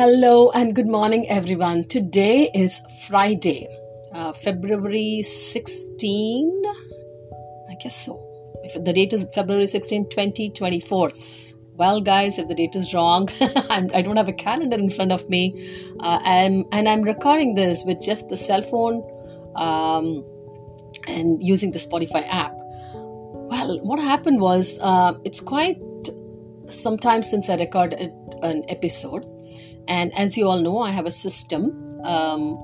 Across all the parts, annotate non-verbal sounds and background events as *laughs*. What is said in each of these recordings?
Hello and good morning, everyone. Today is Friday, uh, February 16. I guess so. If the date is February 16, 2024. Well, guys, if the date is wrong, *laughs* I'm, I do not have a calendar in front of me, uh, and, and I'm recording this with just the cell phone um, and using the Spotify app. Well, what happened was uh, it's quite some time since I recorded an episode and as you all know, I have a system. Um,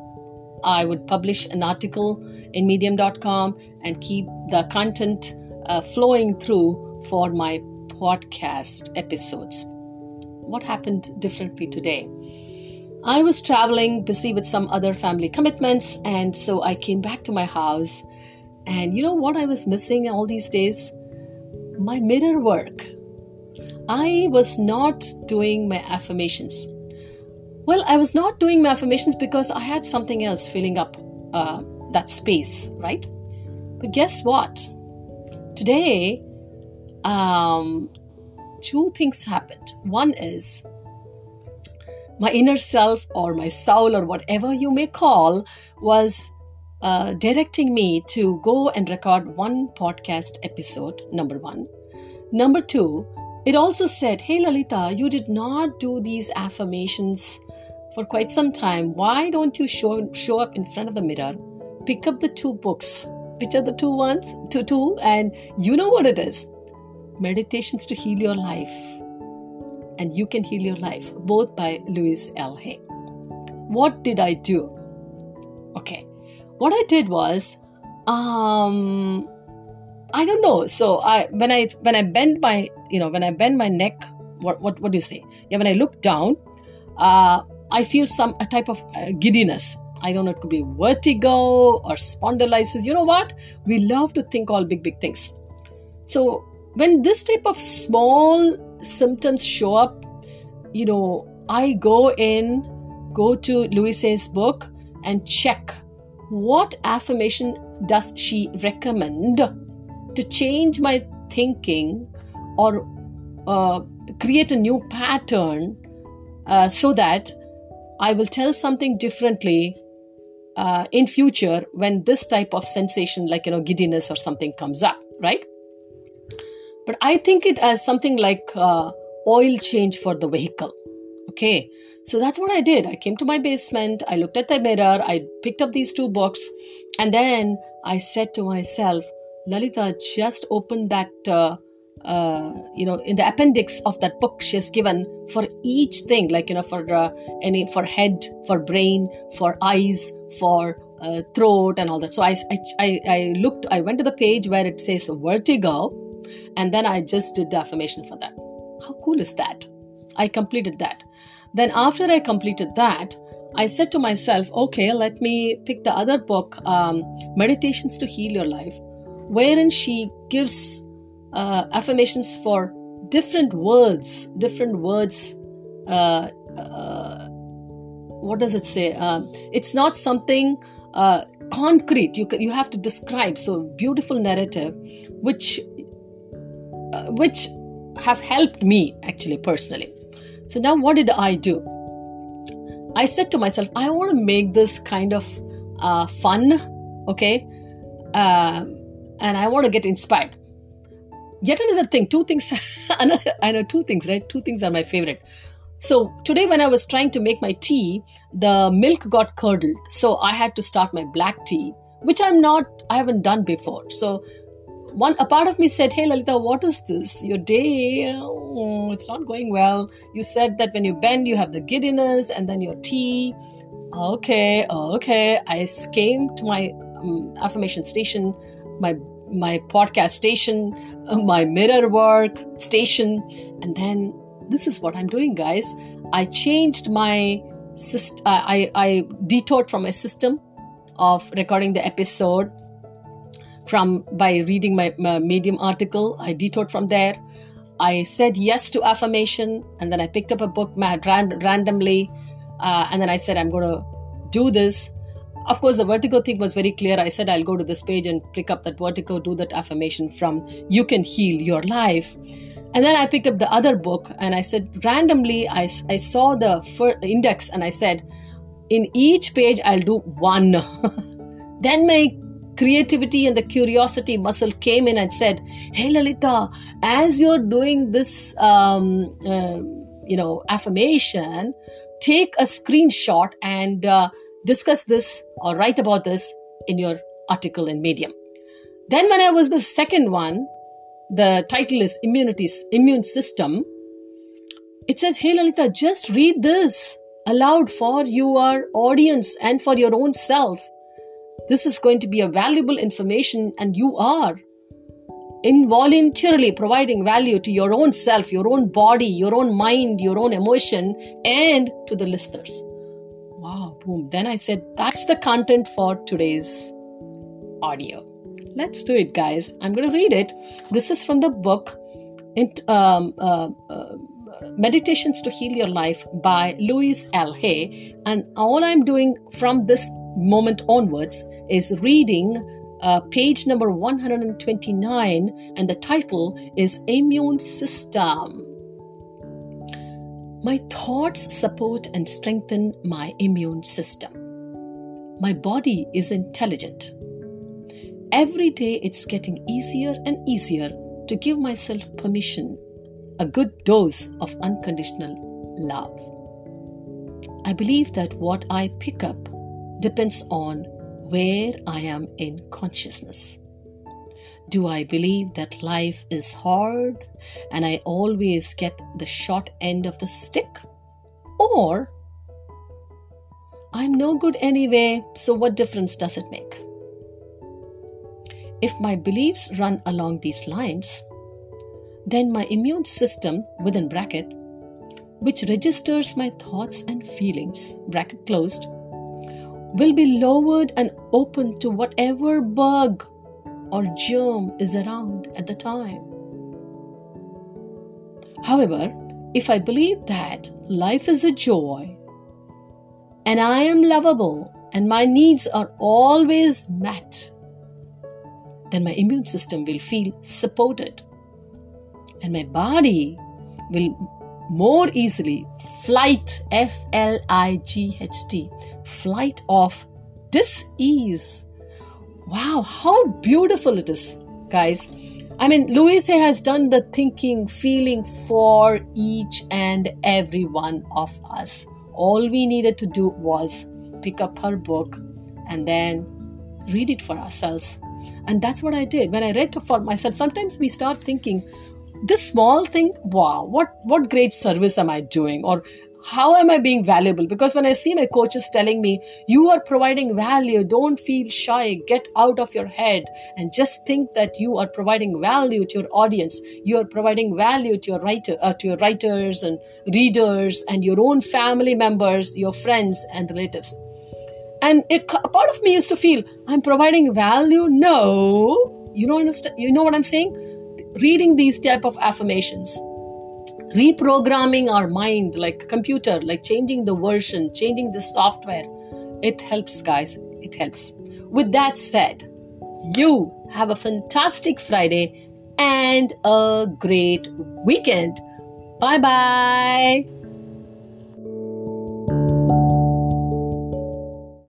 I would publish an article in medium.com and keep the content uh, flowing through for my podcast episodes. What happened differently today? I was traveling, busy with some other family commitments, and so I came back to my house. And you know what I was missing all these days? My mirror work. I was not doing my affirmations. Well, I was not doing my affirmations because I had something else filling up uh, that space, right? But guess what? Today, um, two things happened. One is my inner self or my soul or whatever you may call was uh, directing me to go and record one podcast episode, number one. Number two, it also said, Hey Lalitha, you did not do these affirmations for quite some time, why don't you show, show up in front of the mirror, pick up the two books? Which are the two ones? Two, two, and you know what it is Meditations to Heal Your Life. And You Can Heal Your Life, both by Louise L. Hay. What did I do? Okay, what I did was, um, I don't know. So I when I when I bend my you know when I bend my neck, what what what do you say? Yeah, when I look down, uh, I feel some a type of uh, giddiness. I don't know, it could be vertigo or spondylitis. You know what? We love to think all big, big things. So when this type of small symptoms show up, you know, I go in, go to Louise's book and check what affirmation does she recommend to change my thinking or uh, create a new pattern uh, so that I will tell something differently uh, in future when this type of sensation, like you know, giddiness or something comes up, right? But I think it as something like uh, oil change for the vehicle. Okay, so that's what I did. I came to my basement, I looked at the mirror, I picked up these two books, and then I said to myself, Lalitha, just open that uh, uh, you know in the appendix of that book she has given for each thing like you know for uh, any for head for brain for eyes for uh, throat and all that. So I, I i looked i went to the page where it says vertigo and then i just did the affirmation for that. How cool is that? I completed that. Then after i completed that i said to myself okay let me pick the other book um, meditations to heal your life wherein she gives uh, affirmations for different words, different words. Uh, uh, what does it say? Um, it's not something uh, concrete. You you have to describe. So beautiful narrative, which uh, which have helped me actually personally. So now, what did I do? I said to myself, I want to make this kind of uh, fun, okay, um, and I want to get inspired yet another thing two things *laughs* another, i know two things right? Two things are my favorite. So today when i was trying to make my tea the milk got curdled. So i had to start my black tea which i'm not i haven't done before. So one a part of me said hey lalitha what is this? Your day oh, it's not going well. You said that when you bend you have the giddiness and then your tea. Okay okay. I came to my um, affirmation station my my podcast station, uh, my mirror work station, and then this is what I'm doing, guys. I changed my system. I, I detoured from my system of recording the episode from by reading my, my medium article. I detoured from there. I said yes to affirmation, and then I picked up a book randomly, uh, and then I said I'm going to do this of course, the vertigo thing was very clear. I said I'll go to this page and pick up that vertigo, do that affirmation from You Can Heal Your Life. And then I picked up the other book and I said, randomly, I, I saw the index and I said, in each page, I'll do one. *laughs* then my creativity and the curiosity muscle came in and said, Hey, Lalitha, as you're doing this, um, uh, you know, affirmation, take a screenshot and uh, discuss this or write about this in your article in Medium. Then, when I was the second one, the title is Immunity, Immune System. It says, Hey Lalitha, just read this aloud for your audience and for your own self. This is going to be a valuable information, and you are involuntarily providing value to your own self, your own body, your own mind, your own emotion, and to the listeners. Wow, boom. Then I said, That's the content for today's audio. Let's do it, guys. I'm going to read it. This is from the book um, uh, uh, Meditations to Heal Your Life by Louise L. Hay. And all I'm doing from this moment onwards is reading uh, page number 129, and the title is Immune System. My thoughts support and strengthen my immune system. My body is intelligent. Every day it's getting easier and easier to give myself permission, a good dose of unconditional love. I believe that what I pick up depends on where I am in consciousness. Do I believe that life is hard and I always get the short end of the stick? Or I'm no good anyway, so what difference does it make? If my beliefs run along these lines, then my immune system, within bracket, which registers my thoughts and feelings, bracket closed, will be lowered and open to whatever bug or germ is around at the time. However, if I believe that life is a joy and I am lovable and my needs are always met, then my immune system will feel supported and my body will more easily flight F L I G H T flight of dis-ease wow how beautiful it is guys I mean, Louise has done the thinking, feeling for each and every one of us. All we needed to do was pick up her book and then read it for ourselves and that's what I did. When I read for myself, sometimes we start thinking, this small thing, wow, what what great service am I doing? Or how am I being valuable? Because when I see my coaches telling me, you are providing value, don't feel shy, get out of your head and just think that you are providing value to your audience. You are providing value to your writer, uh, to your writers and readers and your own family members, your friends and relatives. And a part of me used to feel, I'm providing value. No, you don't understand. You know what I'm saying? Reading these type of affirmations, reprogramming our mind like computer, like changing the version, changing the software, it helps, guys. It helps. With that said, you have a fantastic Friday and a great weekend. Bye bye.